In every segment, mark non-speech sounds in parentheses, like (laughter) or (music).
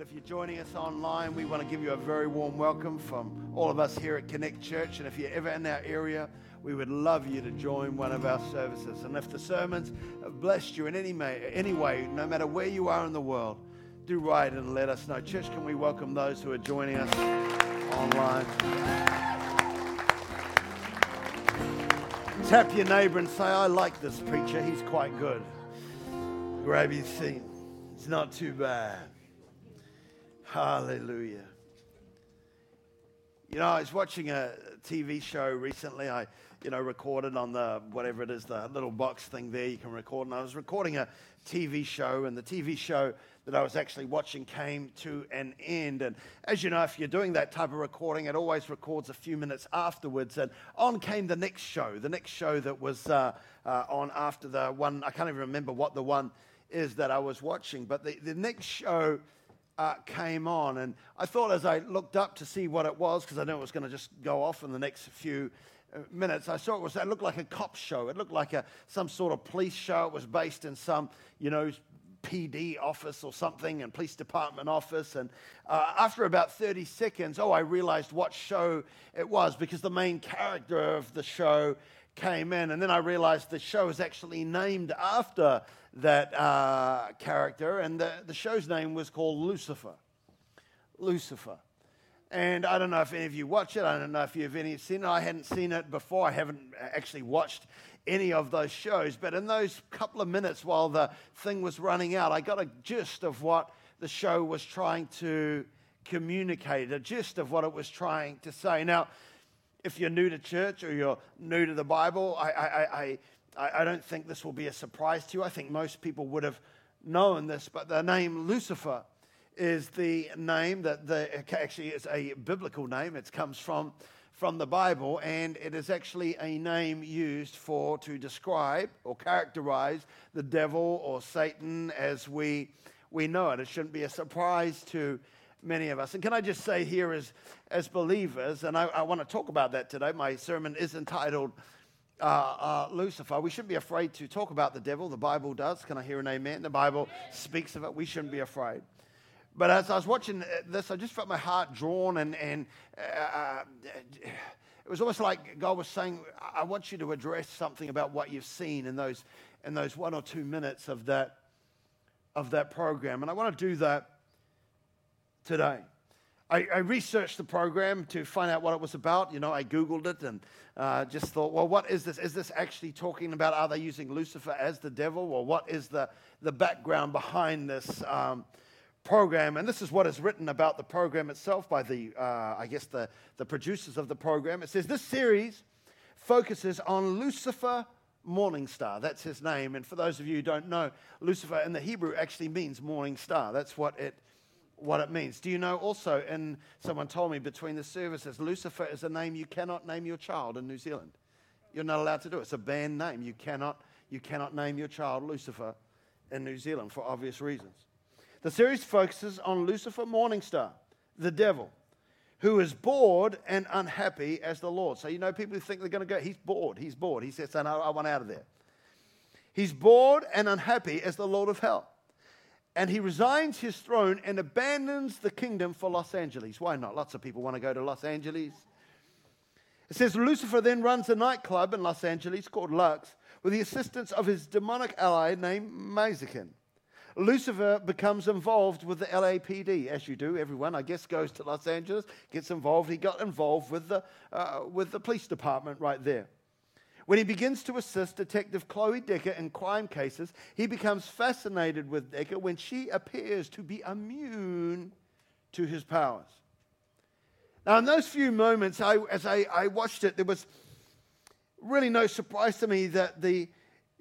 If you're joining us online, we want to give you a very warm welcome from all of us here at Connect Church. And if you're ever in our area, we would love you to join one of our services. And if the sermons have blessed you in any, may, any way, no matter where you are in the world, do write and let us know. Church, can we welcome those who are joining us online? Tap your neighbor and say, I like this preacher. He's quite good. Grab his seat. It's not too bad. Hallelujah. You know, I was watching a TV show recently. I, you know, recorded on the whatever it is, the little box thing there you can record. And I was recording a TV show, and the TV show that I was actually watching came to an end. And as you know, if you're doing that type of recording, it always records a few minutes afterwards. And on came the next show, the next show that was uh, uh, on after the one, I can't even remember what the one is that I was watching, but the, the next show. Uh, came on, and I thought as I looked up to see what it was, because I knew it was going to just go off in the next few uh, minutes, I saw it was it looked like a cop show. It looked like a some sort of police show. It was based in some you know PD office or something and police department office. And uh, after about 30 seconds, oh, I realized what show it was because the main character of the show came in. And then I realized the show is actually named after that uh, character. And the, the show's name was called Lucifer. Lucifer. And I don't know if any of you watch it. I don't know if you've any seen it. I hadn't seen it before. I haven't actually watched any of those shows. But in those couple of minutes while the thing was running out, I got a gist of what the show was trying to communicate, a gist of what it was trying to say. Now, if you're new to church or you're new to the Bible, I, I, I, I don't think this will be a surprise to you. I think most people would have known this, but the name Lucifer is the name that the, actually is a biblical name. It comes from from the Bible, and it is actually a name used for to describe or characterize the devil or Satan as we we know it. It shouldn't be a surprise to many of us. And can I just say here as as believers, and I, I want to talk about that today. My sermon is entitled uh, uh, Lucifer. We shouldn't be afraid to talk about the devil. The Bible does. Can I hear an amen? The Bible speaks of it. We shouldn't be afraid. But as I was watching this, I just felt my heart drawn, and, and uh, uh, it was almost like God was saying, I want you to address something about what you've seen in those, in those one or two minutes of that, of that program. And I want to do that today. I, I, researched the program to find out what it was about. You know, I Googled it and uh, just thought, well, what is this? Is this actually talking about, are they using Lucifer as the devil? Or what is the, the background behind this? Um, program, and this is what is written about the program itself by the, uh, I guess, the, the producers of the program. It says this series focuses on Lucifer Morning Star. That's his name. And for those of you who don't know, Lucifer in the Hebrew actually means morning star. That's what it, what it means. Do you know also, and someone told me between the services, Lucifer is a name you cannot name your child in New Zealand. You're not allowed to do it. It's a banned name. You cannot, you cannot name your child Lucifer in New Zealand for obvious reasons. The series focuses on Lucifer Morningstar, the devil, who is bored and unhappy as the Lord. So, you know, people who think they're going to go, he's bored, he's bored. He says, I want out of there. He's bored and unhappy as the Lord of hell. And he resigns his throne and abandons the kingdom for Los Angeles. Why not? Lots of people want to go to Los Angeles. It says Lucifer then runs a nightclub in Los Angeles called Lux with the assistance of his demonic ally named Mazikeen. Lucifer becomes involved with the LAPD, as you do. Everyone, I guess, goes to Los Angeles, gets involved. He got involved with the, uh, with the police department right there. When he begins to assist Detective Chloe Decker in crime cases, he becomes fascinated with Decker when she appears to be immune to his powers. Now, in those few moments, I, as I, I watched it, there was really no surprise to me that the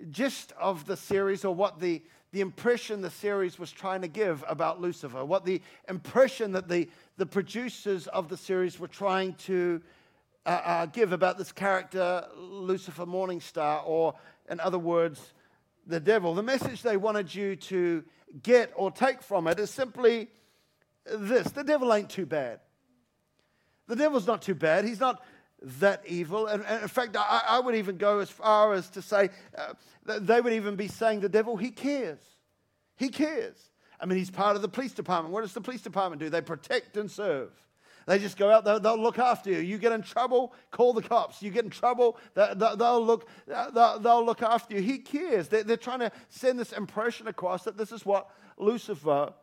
gist of the series or what the, the impression the series was trying to give about Lucifer, what the impression that the, the producers of the series were trying to uh, uh, give about this character, Lucifer Morningstar, or in other words, the devil. The message they wanted you to get or take from it is simply this the devil ain't too bad. The devil's not too bad. He's not that evil. And, and in fact, I, I, would even go as far as to say uh, they would even be saying the devil, he cares. He cares. I mean, he's part of the police department. What does the police department do? They protect and serve. They just go out, they'll, they'll, look after you. You get in trouble, call the cops. You get in trouble, they'll, look, they'll, they'll look after you. He cares. They're, they're trying to send this impression across that this is what Lucifer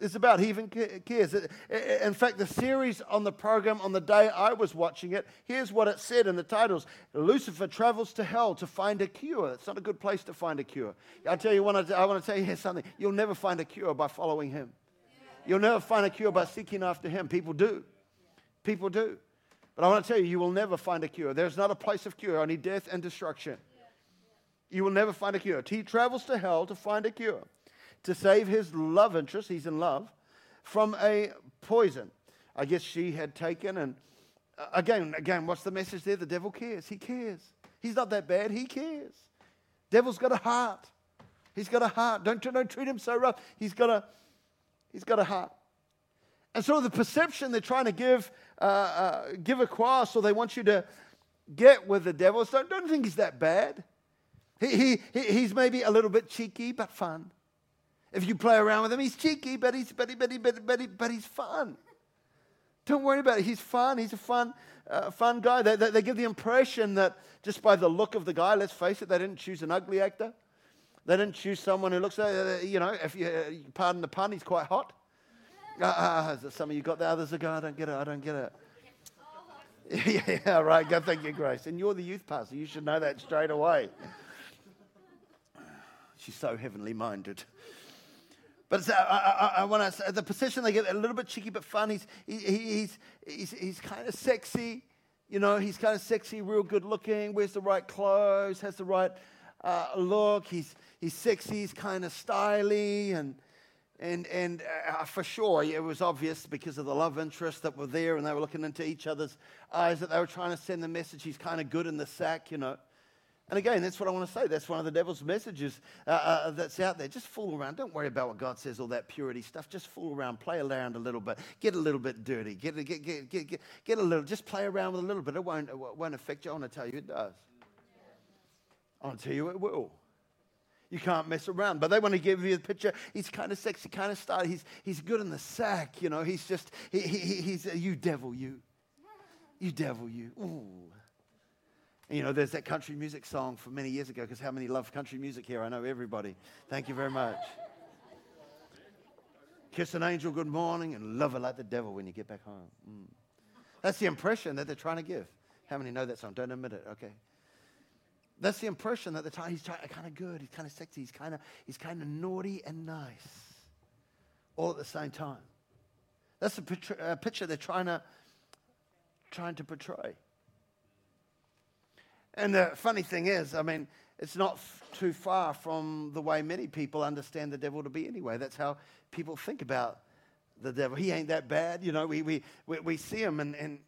is about. He even cares. In fact, the series on the program on the day I was watching it, here's what it said in the titles Lucifer travels to hell to find a cure. It's not a good place to find a cure. I tell you, I want to tell you something. You'll never find a cure by following him. You'll never find a cure by seeking after Him. People do. People do. But I want to tell you, you will never find a cure. There's not a place of cure, only death and destruction. You will never find a cure. He travels to hell to find a cure, to save his love interest, he's in love, from a poison. I guess she had taken, and uh, again, again, what's the message there? The devil cares. He cares. He's not that bad. He cares. Devil's got a heart. He's got a heart. Don't, don't treat him so rough. He's got a He's got a heart. And so the perception they're trying to give, uh, uh, give across, or they want you to get with the devil, is don't, think he's that bad. He, he, he's maybe a little bit cheeky, but fun. If you play around with him, he's cheeky, but he's, but he, but he, but, he, but he's fun. Don't worry about it. He's fun. He's a fun, uh, fun guy. They, they, they, give the impression that just by the look of the guy, let's face it, they didn't choose an ugly actor. They didn't choose someone who looks, uh, you know, if you uh, pardon the pun, he's quite hot. Uh, uh, uh some of you got the others that go, I don't get it, I don't get it. (laughs) yeah, right. Go, thank you, Grace. And you're the youth pastor. You should know that straight away. She's so heavenly minded. But I, I, I want to say the position they get a little bit cheeky but fun. He's, he, he's, he's, he's kind of sexy. You know, he's kind of sexy, real good looking, wears the right clothes, has the right uh, look. He's, he's sexy, he's kind of styly, and, and, and uh, for sure it was obvious because of the love interest that were there and they were looking into each other's eyes that they were trying to send the message he's kind of good in the sack, you know. And again, that's what I want to say. That's one of the devil's messages uh, uh, that's out there. Just fool around. Don't worry about what God says, all that purity stuff. Just fool around, play around a little bit, get a little bit dirty, get, get, get, get, get, get a little, just play around with a little bit. It won't, it won't affect you. I want to tell you it does. I'll tell you it will. You can't mess around. But they want to give you the picture. He's kind of sexy, kind of stylish. He's, he's good in the sack, you know. He's just, he, he, he's, a, you devil, you. You devil, you. Ooh. And, you know, there's that country music song from many years ago, because how many love country music here? I know everybody. Thank you very much. Kiss an angel good morning and love her like the devil when you get back home. Mm. That's the impression that they're trying to give. How many know that song? Don't admit it. Okay. That's the impression that the time he's kind of good, he's kind of sexy, he's kind of he's kind of naughty and nice, all at the same time. That's the picture, uh, picture they're trying to trying to portray. And the funny thing is, I mean, it's not f- too far from the way many people understand the devil to be anyway. That's how people think about the devil. He ain't that bad, you know. We we we, we see him and and,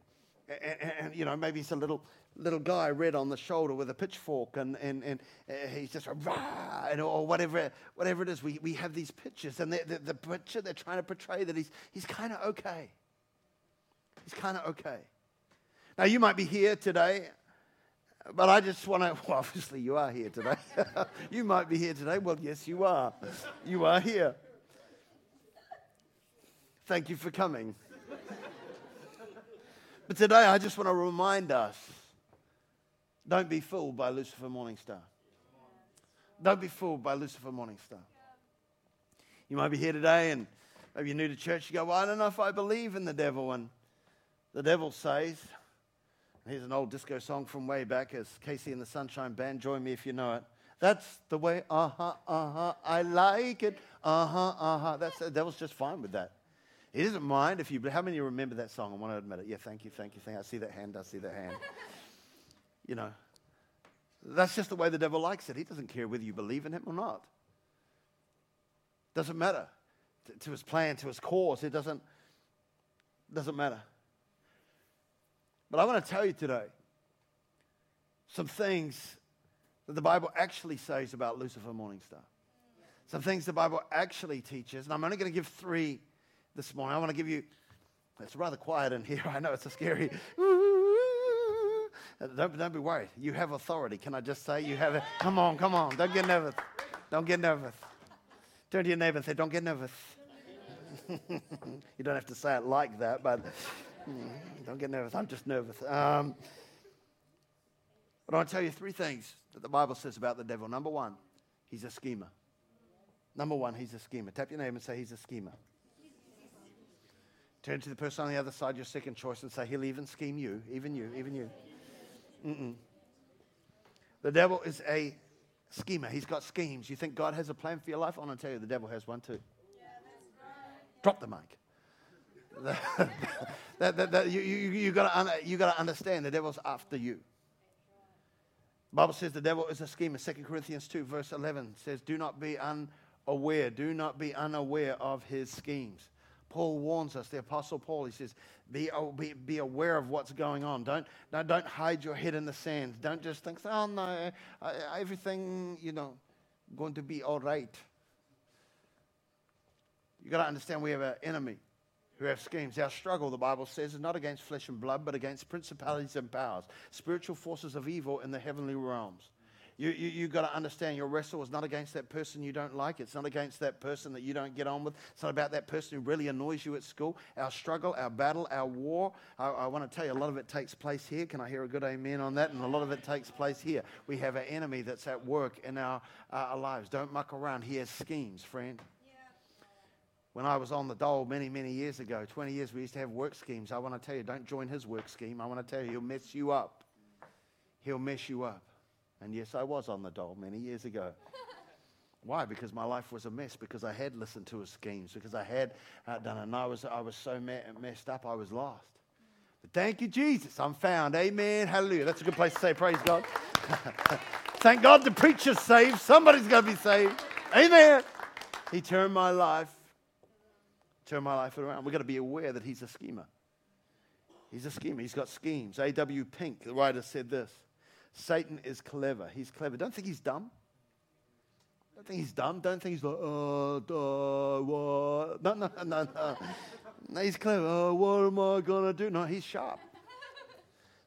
and, and you know maybe he's a little little guy red on the shoulder with a pitchfork and, and, and he's just rah, and, or whatever, whatever it is. We, we have these pictures, and the, the, the picture they're trying to portray that he's, he's kind of okay. He's kind of okay. Now, you might be here today, but I just want to, (laughs) well, obviously, you are here today. (laughs) you might be here today. Well, yes, you are. You are here. Thank you for coming. But today, I just want to remind us don't be fooled by Lucifer Morningstar. Don't be fooled by Lucifer Morningstar. You might be here today and maybe you're new to church. You go, Well, I don't know if I believe in the devil. And the devil says, Here's an old disco song from way back as KC and the Sunshine Band. Join me if you know it. That's the way, uh huh, uh huh, I like it. Uh huh, uh huh. That's the devil's just fine with that. He doesn't mind if you, how many remember that song? I want to admit it. Yeah, thank you, thank you, thank you. I see that hand, I see that hand (laughs) you know, that's just the way the devil likes it. He doesn't care whether you believe in him or not. Doesn't matter. To his plan, to his cause, it doesn't, doesn't matter. But I want to tell you today some things that the Bible actually says about Lucifer Morningstar. Some things the Bible actually teaches. And I'm only going to give three this morning. I want to give you, it's rather quiet in here. (laughs) I know it's a scary. Don't, don't be worried. You have authority. Can I just say you have it? Come on, come on. Don't get nervous. Don't get nervous. Turn to your neighbor and say, Don't get nervous. (laughs) you don't have to say it like that, but mm, don't get nervous. I'm just nervous. Um, but I want to tell you three things that the Bible says about the devil. Number one, he's a schemer. Number one, he's a schemer. Tap your name and say, He's a schemer. Turn to the person on the other side, your second choice, and say, He'll even scheme you, even you, even you. Mm-mm. The devil is a schemer. He's got schemes. You think God has a plan for your life? I want to tell you, the devil has one too. Yeah, right. Drop the mic. (laughs) that, that, that, you you, you got you to understand the devil's after you. Bible says the devil is a schemer. 2 Corinthians 2, verse 11 says, Do not be unaware. Do not be unaware of his schemes. Paul warns us, the Apostle Paul, he says, be, be, be aware of what's going on. Don't, don't, don't hide your head in the sand. Don't just think, oh no, everything, you know, going to be all right. You've got to understand we have an enemy who have schemes. Our struggle, the Bible says, is not against flesh and blood, but against principalities and powers, spiritual forces of evil in the heavenly realms. You, you, you've got to understand your wrestle is not against that person you don't like. It's not against that person that you don't get on with. It's not about that person who really annoys you at school. Our struggle, our battle, our war, I, I want to tell you, a lot of it takes place here. Can I hear a good amen on that? And a lot of it takes place here. We have an enemy that's at work in our, uh, our lives. Don't muck around. He has schemes, friend when I was on the dole many, many years ago, 20 years, we used to have work schemes. I want to tell you, don't join his work scheme. I want to tell you, he'll mess you up. He'll mess you up. And yes, I was on the dole many years ago. (laughs) Why? Because my life was a mess. Because I had listened to his schemes. Because I had uh, done it. And I was, I was so messed up, I was lost. But thank you, Jesus. I'm found. Amen. Hallelujah. That's a good place to say, Praise God. (laughs) thank God the preacher's saved. Somebody's going to be saved. Amen. He turned my life, turned my life around. We've got to be aware that he's a schemer. He's a schemer. He's got schemes. A.W. Pink, the writer, said this Satan is clever. He's clever. Don't think he's dumb. Don't think he's dumb. Don't think he's like, oh, uh, what? No, no, (laughs) no, no. No, he's clever. Oh, what am I going to do? No, he's sharp.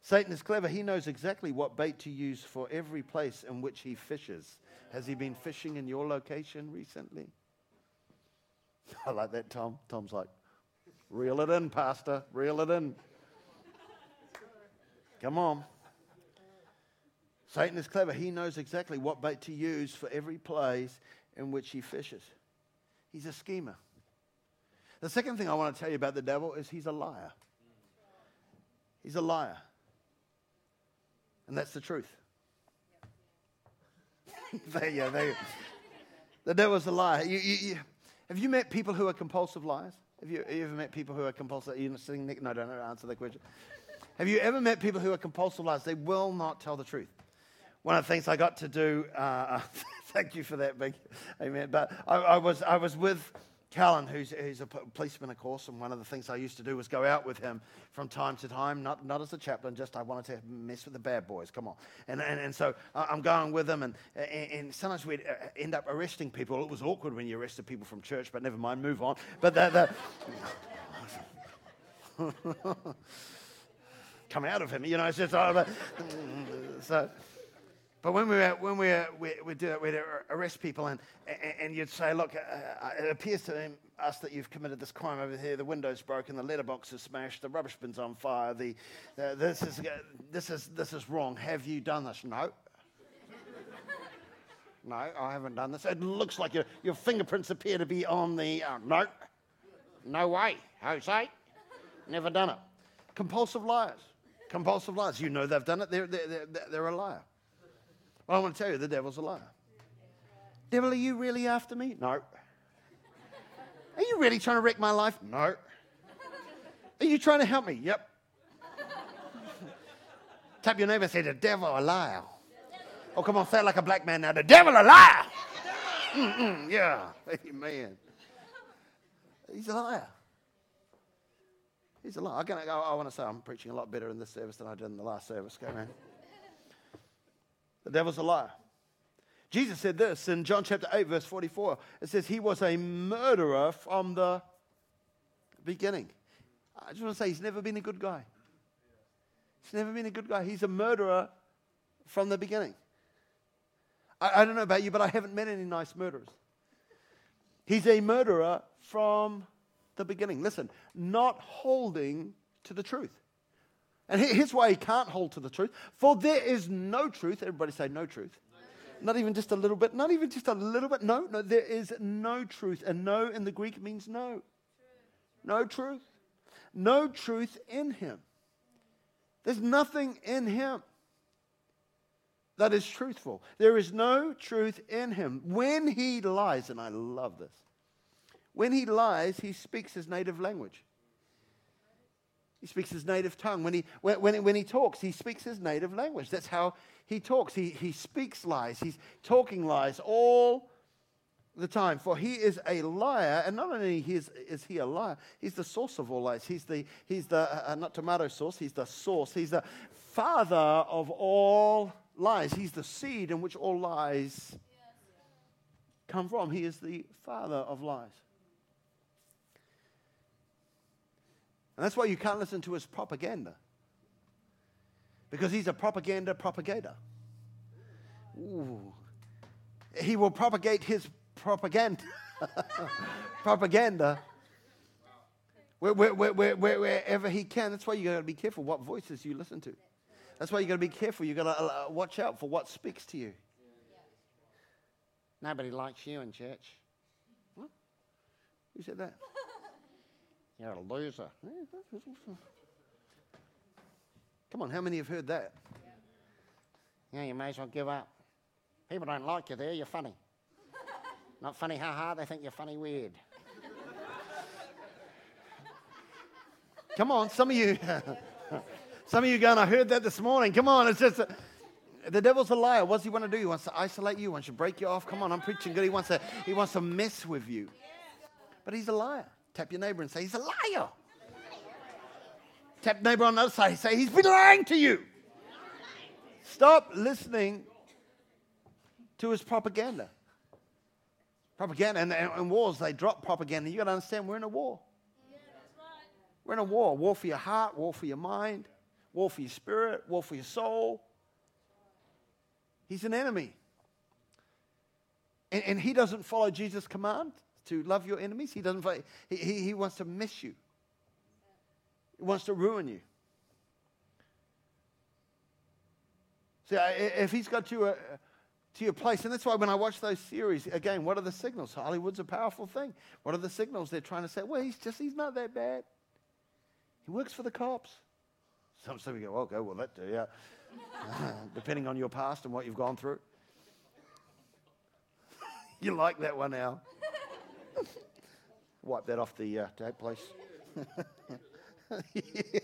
Satan is clever. He knows exactly what bait to use for every place in which he fishes. Has he been fishing in your location recently? (laughs) I like that, Tom. Tom's like, reel it in, Pastor. Reel it in. Come on. Satan is clever. He knows exactly what bait to use for every place in which he fishes. He's a schemer. The second thing I want to tell you about the devil is he's a liar. He's a liar. And that's the truth. (laughs) there you go. There you go. The devil's a liar. You, you, you, have you met people who are compulsive liars? Have you, have you ever met people who are compulsive? Are you sitting, Nick? No, don't answer that question. Have you ever met people who are compulsive liars? They will not tell the truth one of the things I got to do, uh, (laughs) thank you for that, big amen. But I, I, was, I was with Callan, who's, who's a policeman, of course, and one of the things I used to do was go out with him from time to time, not, not as a chaplain, just I wanted to mess with the bad boys, come on. And, and, and so I'm going with them, and, and, sometimes we'd uh, end up arresting people. It was awkward when you arrested people from church, but never mind, move on. But the, the (laughs) come out of him, you know, it's just, uh, (laughs) so but when we were, when we were, we, we do it, we'd arrest people and, and you'd say, look, uh, uh, it appears to us that you've committed this crime over here. The window's broken, the letterbox is smashed, the rubbish bin's on fire. The, this, is, uh, this, is, this is wrong. Have you done this? No. (laughs) no, I haven't done this. It looks like your, your fingerprints appear to be on the. Uh, no. No way, Jose. Never done it. Compulsive liars. Compulsive liars. You know they've done it, they're, they're, they're, they're a liar. Well, I want to tell you, the devil's a liar. Devil, are you really after me? No. Are you really trying to wreck my life? No. Are you trying to help me? Yep. (laughs) Tap your neighbor and say, The devil a liar. Oh, come on, say it like a black man now. The devil a liar. Mm-mm, yeah. (laughs) Amen. He's a liar. He's a liar. I, I, I want to say I'm preaching a lot better in this service than I did in the last service. Go, man. The devil's a liar. Jesus said this in John chapter 8, verse 44. It says, He was a murderer from the beginning. I just want to say, He's never been a good guy. He's never been a good guy. He's a murderer from the beginning. I, I don't know about you, but I haven't met any nice murderers. He's a murderer from the beginning. Listen, not holding to the truth. And here's why he can't hold to the truth. For there is no truth. Everybody say no truth. Not even just a little bit. Not even just a little bit. No, no, there is no truth. And no in the Greek means no. No truth. No truth in him. There's nothing in him that is truthful. There is no truth in him. When he lies, and I love this, when he lies, he speaks his native language. He speaks his native tongue. When he, when, when, when he talks, he speaks his native language. That's how he talks. He, he speaks lies. He's talking lies all the time. For he is a liar, and not only is, is he a liar, he's the source of all lies. He's the, he's the uh, uh not tomato sauce, he's the source. He's the father of all lies. He's the seed in which all lies come from. He is the father of lies. And that's why you can't listen to his propaganda. Because he's a propaganda propagator. Ooh. He will propagate his propaganda. (laughs) propaganda. Where, where, where, wherever he can. That's why you got to be careful what voices you listen to. That's why you got to be careful. You got to uh, watch out for what speaks to you. Nobody likes you in church. What? Who said that? You're a loser. Come on, how many have heard that? Yeah, you may as well give up. People don't like you there, you're funny. (laughs) Not funny, ha ha, they think you're funny weird. Come on, some of you, (laughs) some of you going, I heard that this morning. Come on, it's just, a, the devil's a liar. What does he want to do? He wants to isolate you, he wants to break you off. Come on, I'm preaching good. He wants to, he wants to mess with you. But he's a liar. Tap your neighbor and say, He's a liar. Tap neighbor on the other side. And say, He's been lying to you. Stop listening to his propaganda. Propaganda and, and, and wars, they drop propaganda. You got to understand, we're in a war. We're in a war. War for your heart, war for your mind, war for your spirit, war for your soul. He's an enemy. And, and he doesn't follow Jesus' command to love your enemies. He doesn't. He, he, wants to miss you. He wants to ruin you. See, if he's got you uh, a, to your place, and that's why when I watch those series, again, what are the signals? Hollywood's a powerful thing. What are the signals they're trying to say? Well, he's just, he's not that bad. He works for the cops. Some, some you go, okay, well, that do, yeah. (laughs) Depending on your past and what you've gone through. (laughs) you like that one now. (laughs) Wipe that off the uh, tape, please. (laughs)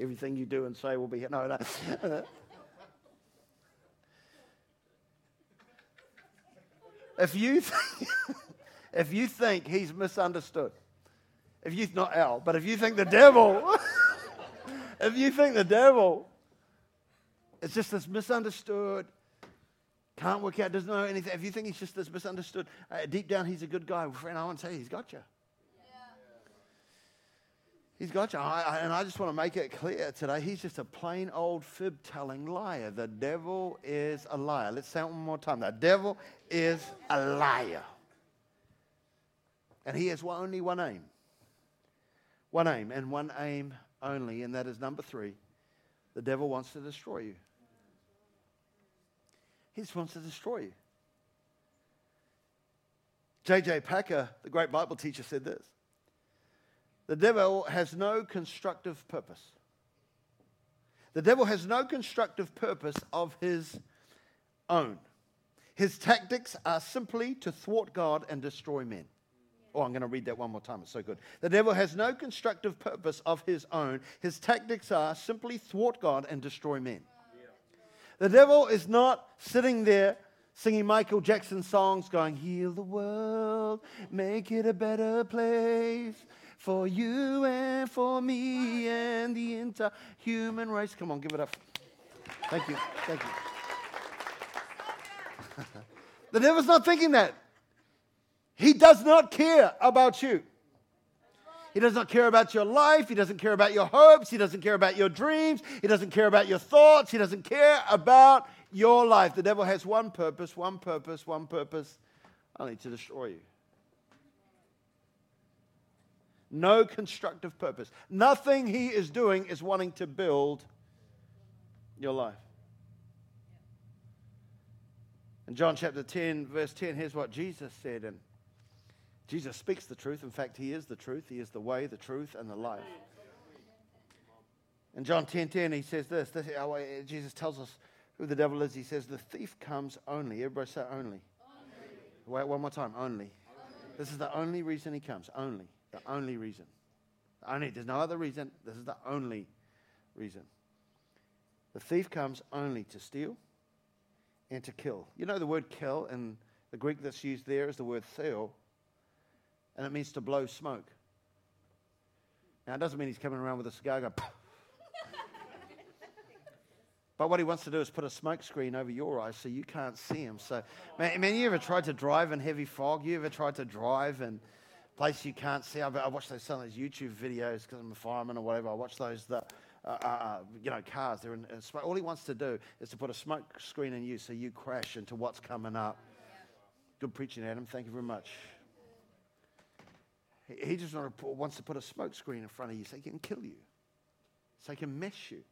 Everything you do and say will be no, no. (laughs) if you think, if you think he's misunderstood, if you not Al, but if you think the devil, if you think the devil is just this misunderstood, can't work out, doesn't know anything. If you think he's just this misunderstood, uh, deep down he's a good guy. Friend, I want to say he's got you. He's got you. I, I, and I just want to make it clear today he's just a plain old fib telling liar. The devil is a liar. Let's say it one more time. The devil is a liar. And he has only one aim. One aim, and one aim only, and that is number three. The devil wants to destroy you. He just wants to destroy you. J.I. Packer, the great Bible teacher, said this The devil has no constructive purpose. The devil has no constructive purpose of his own. His tactics are simply to thwart God and destroy men. Oh, I'm going to read that one more time. It's so good. The devil has no constructive purpose of his own. His tactics are simply thwart God and destroy men. The devil is not sitting there singing Michael Jackson songs, going, Heal the world, make it a better place for you and for me and the entire human race. Come on, give it up. Thank you. Thank you. (laughs) the devil's not thinking that. He does not care about you. He does not care about your life. He doesn't care about your hopes. He doesn't care about your dreams. He doesn't care about your thoughts. He doesn't care about your life. The devil has one purpose, one purpose, one purpose only to destroy you. No constructive purpose. Nothing he is doing is wanting to build your life. In John chapter 10, verse 10, here's what Jesus said. And Jesus speaks the truth. In fact, he is the truth. He is the way, the truth, and the life. In John 10 10, he says this, this Jesus tells us who the devil is. He says, The thief comes only. Everybody say only. only. Wait, one more time. Only. only. This is the only reason he comes. Only. The only reason. Only. There's no other reason. This is the only reason. The thief comes only to steal and to kill. You know the word kill in the Greek that's used there is the word theo, and it means to blow smoke. Now, it doesn't mean he's coming around with a cigar going, But what he wants to do is put a smoke screen over your eyes so you can't see him. So, man, you ever tried to drive in heavy fog? You ever tried to drive in place you can't see? I, I watch those some of those YouTube videos because I'm a fireman or whatever. I watch those that, uh, uh, uh you know, cars. They're in, in smoke. All he wants to do is to put a smoke screen in you so you crash into what's coming up. Good preaching, Adam. Thank you very much. He, just wants to put a smoke screen in front of you so he can kill you, so he can mess you.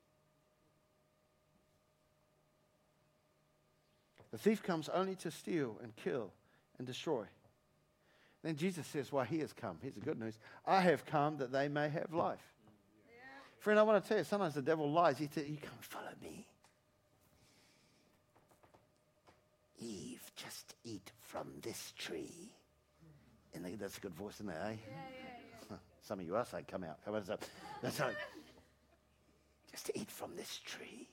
The thief comes only to steal and kill and destroy. Then Jesus says, Why, he has come. Here's the good news I have come that they may have life. Yeah. Friend, I want to tell you, sometimes the devil lies. He says, You come follow me. Eve, just eat from this tree. And that's a good voice, isn't it, eh? Yeah, yeah, yeah. Some of you are saying, Come out. Come on. That's right. Just eat from this tree.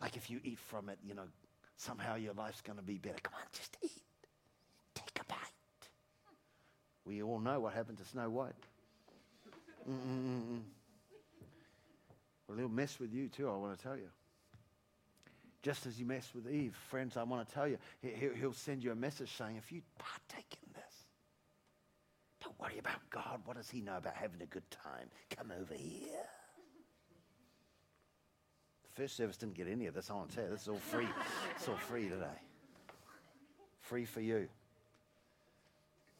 Like if you eat from it, you know, somehow your life's going to be better. Come on, just eat. Take a bite. We all know what happened to Snow White. Mm-mm-mm. Well, he'll mess with you too, I want to tell you. Just as he messed with Eve, friends, I want to tell you, he'll send you a message saying, if you partake worry about God. What does he know about having a good time? Come over here The first service didn't get any of this. I want to tell you, this is all free. it's all free today. Free for you.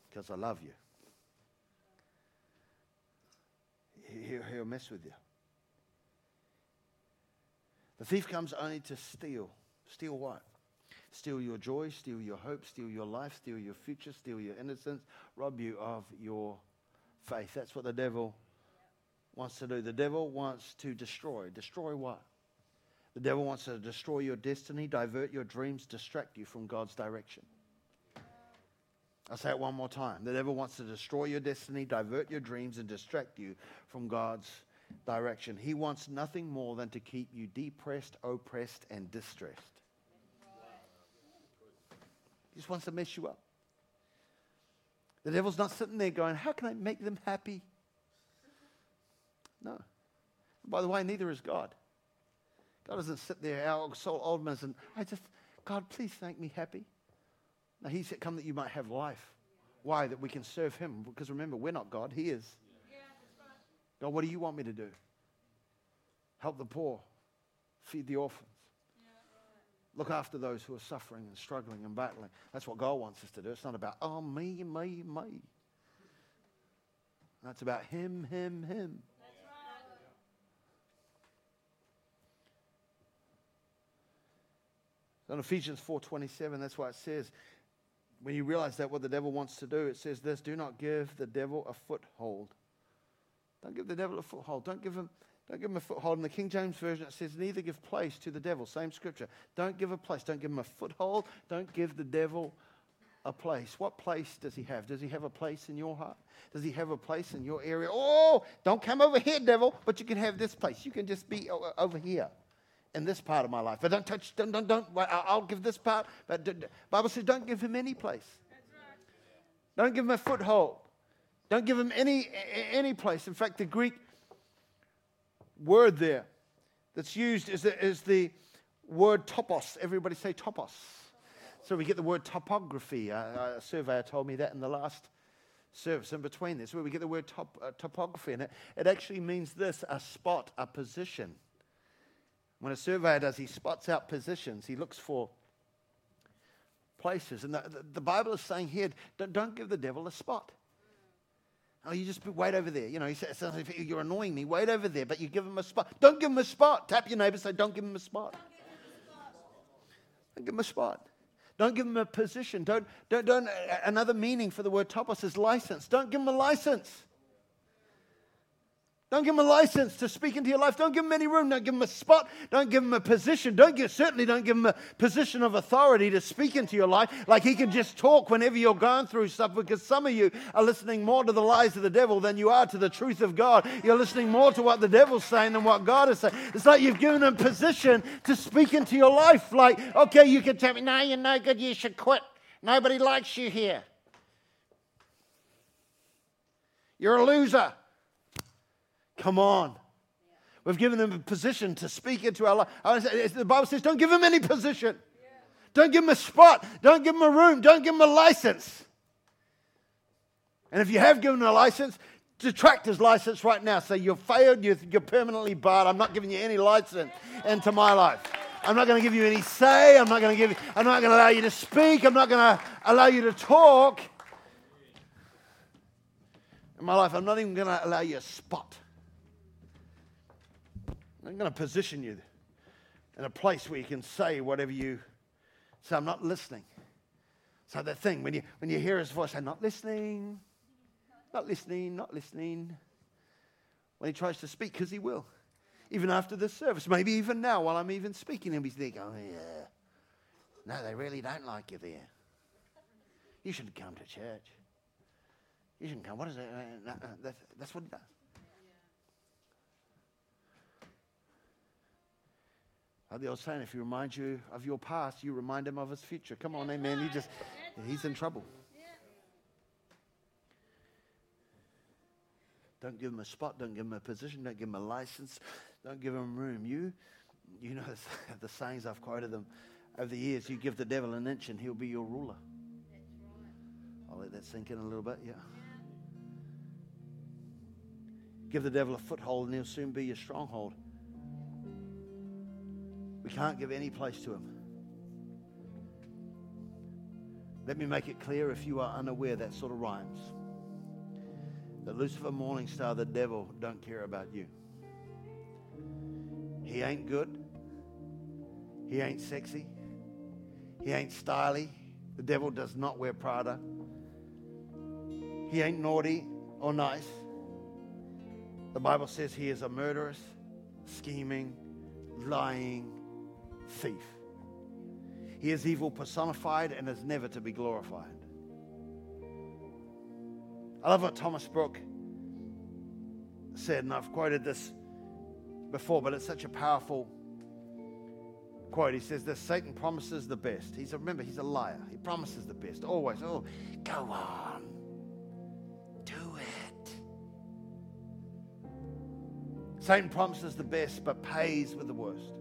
Because I love you. He'll mess with you. The thief comes only to steal. Steal what? Steal your joy, steal your hope, steal your life, steal your future, steal your innocence, rob you of your faith. That's what the devil wants to do. The devil wants to destroy. Destroy what? The devil wants to destroy your destiny, divert your dreams, distract you from God's direction. I'll say it one more time. The devil wants to destroy your destiny, divert your dreams, and distract you from God's direction. He wants nothing more than to keep you depressed, oppressed, and distressed. He just wants to mess you up. The devil's not sitting there going, How can I make them happy? No. By the way, neither is God. God doesn't sit there, our soul old and I just, God, please make me happy. Now, He said, Come that you might have life. Why? That we can serve Him. Because remember, we're not God, He is. Yeah, right. God, what do you want me to do? Help the poor, feed the right. Look after those who are suffering and struggling and battling. That's what God wants us to do. It's not about, oh, me, me, me. That's about Him, Him, Him. In Ephesians 4:27, that's why it says, when you realize that what the devil wants to do, it says this: do not give the devil a foothold. Don't give the devil a foothold. Don't give him, don't give him a foothold. In the King James Version, it says, neither give place to the devil. Same scripture. Don't give a place. Don't give him a foothold. Don't give the devil a place. What place does he have? Does he have a place in your heart? Does he have a place in your area? Oh, don't come over here, devil, but you can have this place. You can just be over here in this part of my life. But don't touch, don't, don't, don't I'll give this part. But the Bible says don't give him any place. Don't give him a foothold. Don't give him any, any place. In fact, the Greek word there that's used is the, is the word topos. Everybody say topos. So we get the word topography. A surveyor told me that in the last service in between this, where we get the word top, uh, topography. And it, it actually means this a spot, a position. When a surveyor does, he spots out positions, he looks for places. And the, the, the Bible is saying here don't, don't, give the devil a spot. Oh, you just wait over there. You know, you're annoying me. Wait over there, but you give him a spot. Don't give him a spot. Tap your neighbor, say, don't give him a spot. Don't give him a spot. Don't give him a position. Don't, don't, don't, another meaning for the word topos is license. Don't give him a license. Don't give him a license to speak into your life. Don't give him any room. Don't give him a spot. Don't give him a position. Don't give, certainly don't give him a position of authority to speak into your life. Like he can just talk whenever you're going through stuff because some of you are listening more to the lies of the devil than you are to the truth of God. You're listening more to what the devil's saying than what God is saying. It's like you've given him position to speak into your life. Like, okay, you can tell me, no, you're no good. You should quit. Nobody likes you here. You're a loser. Come on. We've given them a position to speak into our life. The Bible says, don't give them any position. Don't give them a spot. Don't give them a room. Don't give them a license. And if you have given a license, detract his license right now. Say, you've failed. You're, permanently barred. I'm not giving you any license into my life. I'm not going to give you any say. I'm not going to give I'm not going to allow you to speak. I'm not going to allow you to talk. In my life, I'm not even going to allow you a spot. I'm going to position you in a place where you can say whatever you say. I'm not listening. So that thing, when you, when you hear his voice, I'm not listening, not listening, not listening. When he tries to speak, because he will. Even after this service, maybe even now while I'm even speaking, he'll be thinking, oh, yeah. No, they really don't like you there. You shouldn't come to church. You shouldn't come. What is it? Uh, that's, that's what he does. The old saying, if he reminds you of your past, you remind him of his future. Come on, amen. He just, he's in trouble. Don't give him a spot. Don't give him a position. Don't give him a license. Don't give him room. You, you know (laughs) the sayings I've quoted them over the years. You give the devil an inch and he'll be your ruler. I'll let that sink in a little bit. Yeah. Give the devil a foothold and he'll soon be your stronghold. We can't give any place to him. Let me make it clear if you are unaware, that sort of rhymes. That Lucifer Morningstar, the devil, don't care about you. He ain't good. He ain't sexy. He ain't styly. The devil does not wear Prada. He ain't naughty or nice. The Bible says he is a murderous, scheming, lying, thief. He is evil personified and is never to be glorified. I love what Thomas Brooke said, and I've quoted this before, but it's such a powerful quote. He says this Satan promises the best. He's a, remember, he's a liar. He promises the best. Always. Oh, go on. Do it. Satan promises the best, but pays with the worst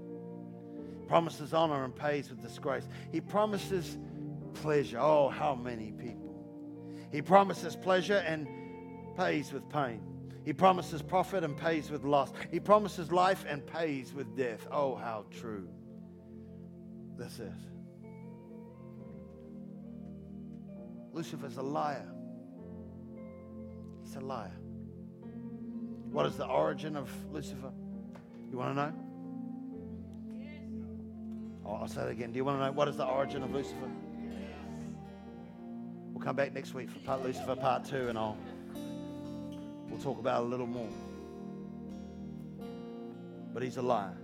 promises honor and pays with disgrace. He promises pleasure. Oh, how many people. He promises pleasure and pays with pain. He promises profit and pays with loss. He promises life and pays with death. Oh, how true this is. Lucifer's a liar. He's a liar. What is the origin of Lucifer? You want to know? I'll say that again. Do you want to know what is the origin of Lucifer? We'll come back next week for part Lucifer part two, and I'll we'll talk about it a little more. But he's a liar.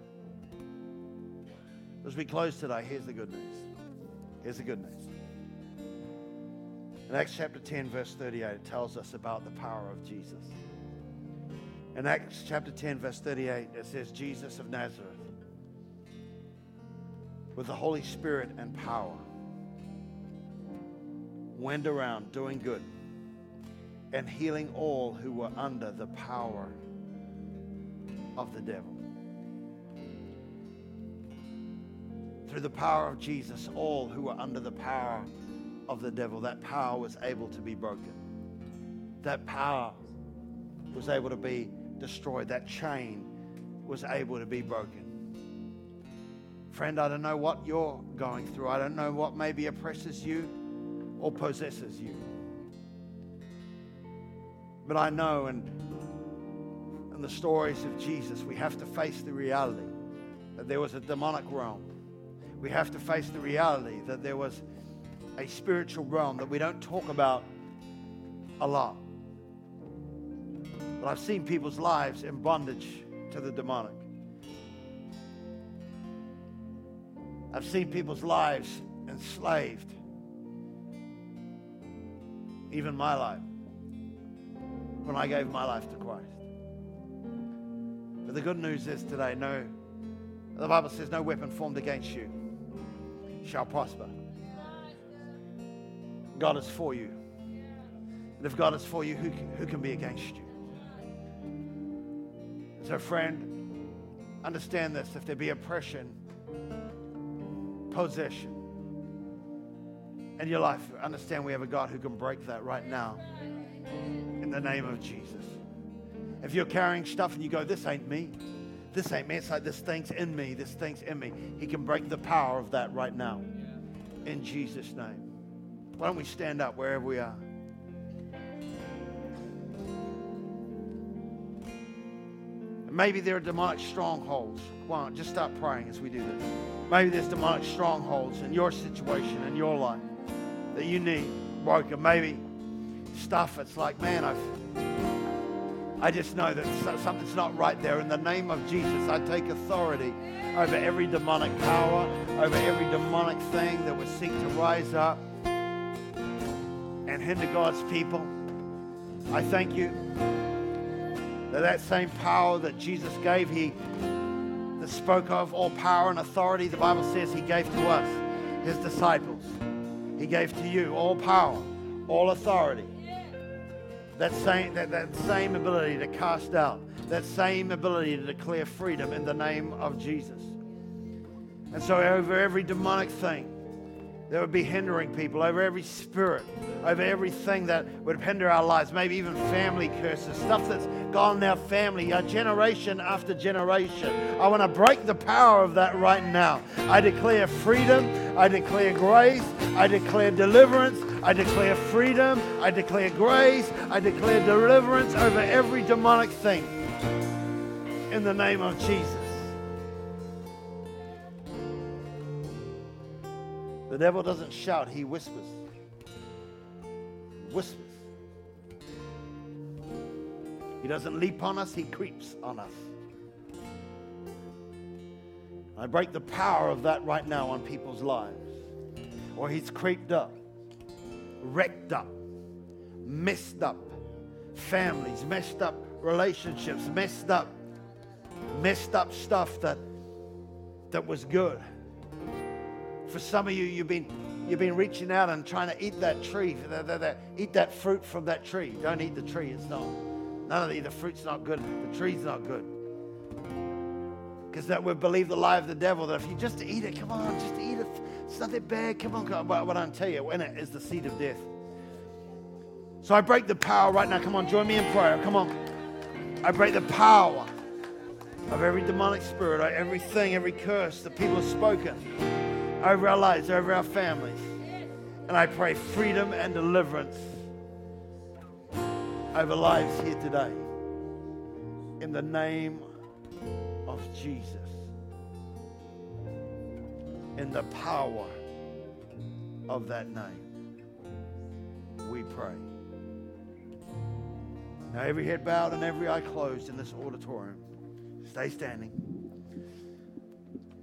As we close today, here's the good news. Here's the good news. In Acts chapter 10, verse 38, it tells us about the power of Jesus. In Acts chapter 10, verse 38, it says, Jesus of Nazareth with the Holy Spirit and power, went around doing good and healing all who were under the power of the devil. Through the power of Jesus, all who were under the power of the devil, that power was able to be broken. That power was able to be destroyed. That chain was able to be broken. Friend, I don't know what you're going through. I don't know what maybe oppresses you or possesses you. But I know, and in the stories of Jesus, we have to face the reality that there was a demonic realm. We have to face the reality that there was a spiritual realm that we don't talk about a lot. But I've seen people's lives in bondage to the demonic. I've seen people's lives enslaved. Even my life. When I gave my life to Christ. But the good news is today, no, the Bible says, no weapon formed against you shall prosper. God is for you. And if God is for you, who can, who can be against you? So, friend, understand this. If there be oppression, possession in your life, understand we have a God who can break that right now in the name of Jesus. If you're carrying stuff and you go, This ain't me, this ain't me, it's like this thing's in me, this thing's in me, He can break the power of that right now in Jesus' name. Why don't we stand up wherever we are? Maybe there are demonic strongholds. Come on, just start praying as we do this. Maybe there's demonic strongholds in your situation, in your life, that you need broken. Maybe stuff it's like, man, I've I just know that something's not right there. In the name of Jesus, I take authority over every demonic power, over every demonic thing that would seek to rise up and hinder God's people. I thank you that that same power that Jesus gave, he spoke of all power and authority, the Bible says he gave to us, his disciples. He gave to you all power, all authority. That same, that, that same ability to cast out, that same ability to declare freedom in the name of Jesus. And so, over every demonic thing, that would be hindering people, over every spirit, over everything that would hinder our lives, maybe even family curses, stuff that's gone in our family, our generation after generation. I want to break the power of that right now. I declare freedom, I declare grace, I declare deliverance, I declare freedom, I declare grace, I declare deliverance over every demonic thing in the name of Jesus. The devil doesn't shout, he whispers. Whispers. He doesn't leap on us, he creeps on us. I break the power of that right now on people's lives. Or he's creeped up, wrecked up, messed up families, messed up relationships, messed up, messed up stuff that, that was good. For some of you, you've been, you've been reaching out and trying to eat that tree, that, that, that, eat that fruit from that tree. Don't eat the tree, it's not. None of the, the fruit's not good, the tree's not good. Because that we believe the lie of the devil that if you just eat it, come on, just eat it. It's nothing bad. Come on, come on. But what I tell you, in it is the seed of death. So I break the power right now. Come on, join me in prayer. Come on. I break the power of every demonic spirit, everything, every curse that people have spoken over our lives, over our families. And I pray freedom and deliverance over lives here today. In the name of Jesus. In the power of that name, we pray. Now, every head bowed and every eye closed in this auditorium, stay standing.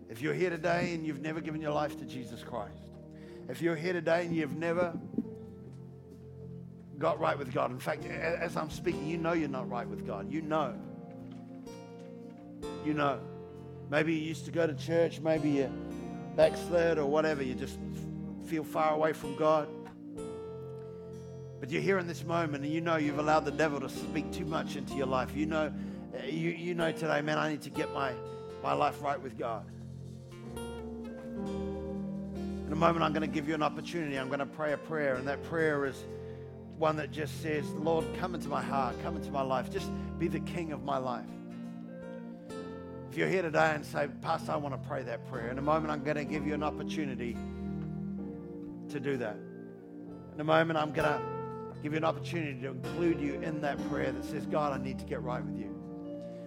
If you're here today and you've never given your life to Jesus Christ, if you're here today and you've never got right with God, in fact, as I'm speaking, you know you're not right with God. You know. You know. Maybe you used to go to church, maybe you backslid or whatever, you just feel far away from God. But you're here in this moment and you know you've allowed the devil to speak too much into your life. You know, you, you know today, man, I need to get my, my life right with God. Moment, I'm going to give you an opportunity. I'm going to pray a prayer, and that prayer is one that just says, Lord, come into my heart, come into my life. Just be the king of my life. If you're here today and say, Pastor, I want to pray that prayer, in a moment, I'm going to give you an opportunity to do that. In a moment, I'm going to give you an opportunity to include you in that prayer that says, God, I need to get right with you.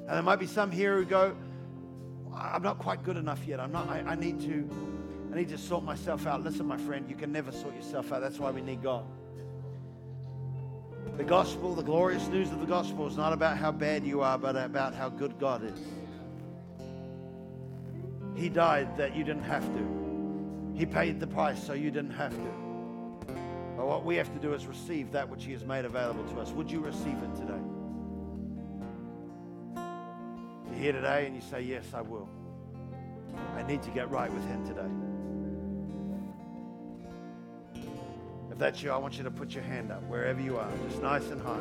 And there might be some here who go, I'm not quite good enough yet. I'm not, I, I need to, I need to sort myself out. Listen, my friend, you can never sort yourself out. That's why we need God. The gospel, the glorious news of the gospel is not about how bad you are, but about how good God is. He died that you didn't have to. He paid the price so you didn't have to. But what we have to do is receive that which He has made available to us. Would you receive it today? You're here today and you say, Yes, I will. I need to get right with Him today. That's you, I want you to put your hand up wherever you are, just nice and high.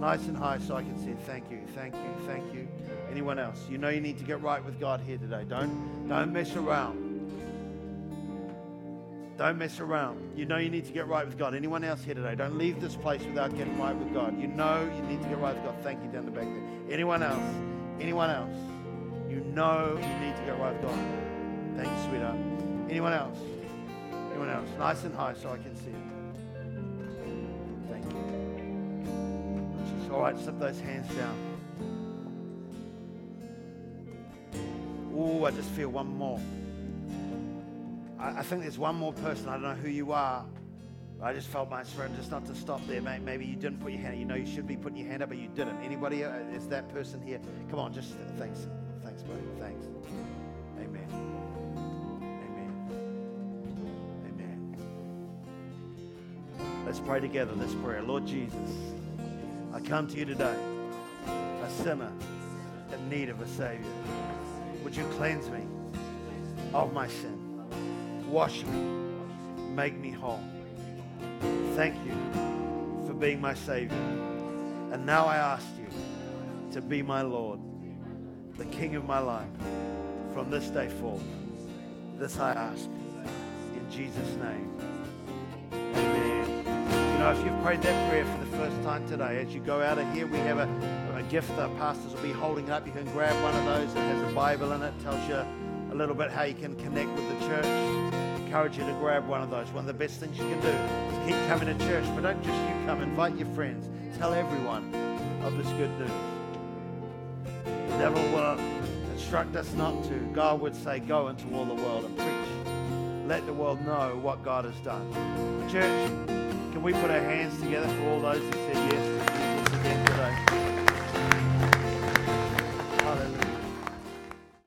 Nice and high so I can see. Thank you, thank you, thank you. Anyone else? You know you need to get right with God here today. Don't, don't mess around. Don't mess around. You know you need to get right with God. Anyone else here today? Don't leave this place without getting right with God. You know you need to get right with God. Thank you down the back there. Anyone else? Anyone else? You know you need to get right with God. Thank you, sweetheart. Anyone else? Anyone else? Nice and high so I can see it. Thank you. Just, all right, slip those hands down. Oh, I just feel one more. I, I, think there's one more person. I don't know who you are. I just felt my spirit just not to stop there. Maybe you didn't put your hand. You know you should be putting your hand up, but you didn't. Anybody? Uh, is that person here? Come on, just thanks, thanks, buddy. Thanks. Let's pray together this prayer. Lord Jesus, I come to you today, a sinner in need of a Savior. Would you cleanse me of my sin? Wash me. Make me whole. Thank you for being my Savior. And now I ask you to be my Lord, the King of my life, from this day forth. This I ask in Jesus' name. Know, if you've prayed that prayer for the first time today, as you go out of here, we have a, a gift that pastors will be holding up. You can grab one of those that has a Bible in it, tells you a little bit how you can connect with the church. Encourage you to grab one of those. One of the best things you can do is keep coming to church, but don't just you come, invite your friends. Tell everyone of this good news. The devil will instruct us not to. God would say, Go into all the world and preach. Let the world know what God has done. Church, can we put our hands together for all those who said yes to Jesus again today?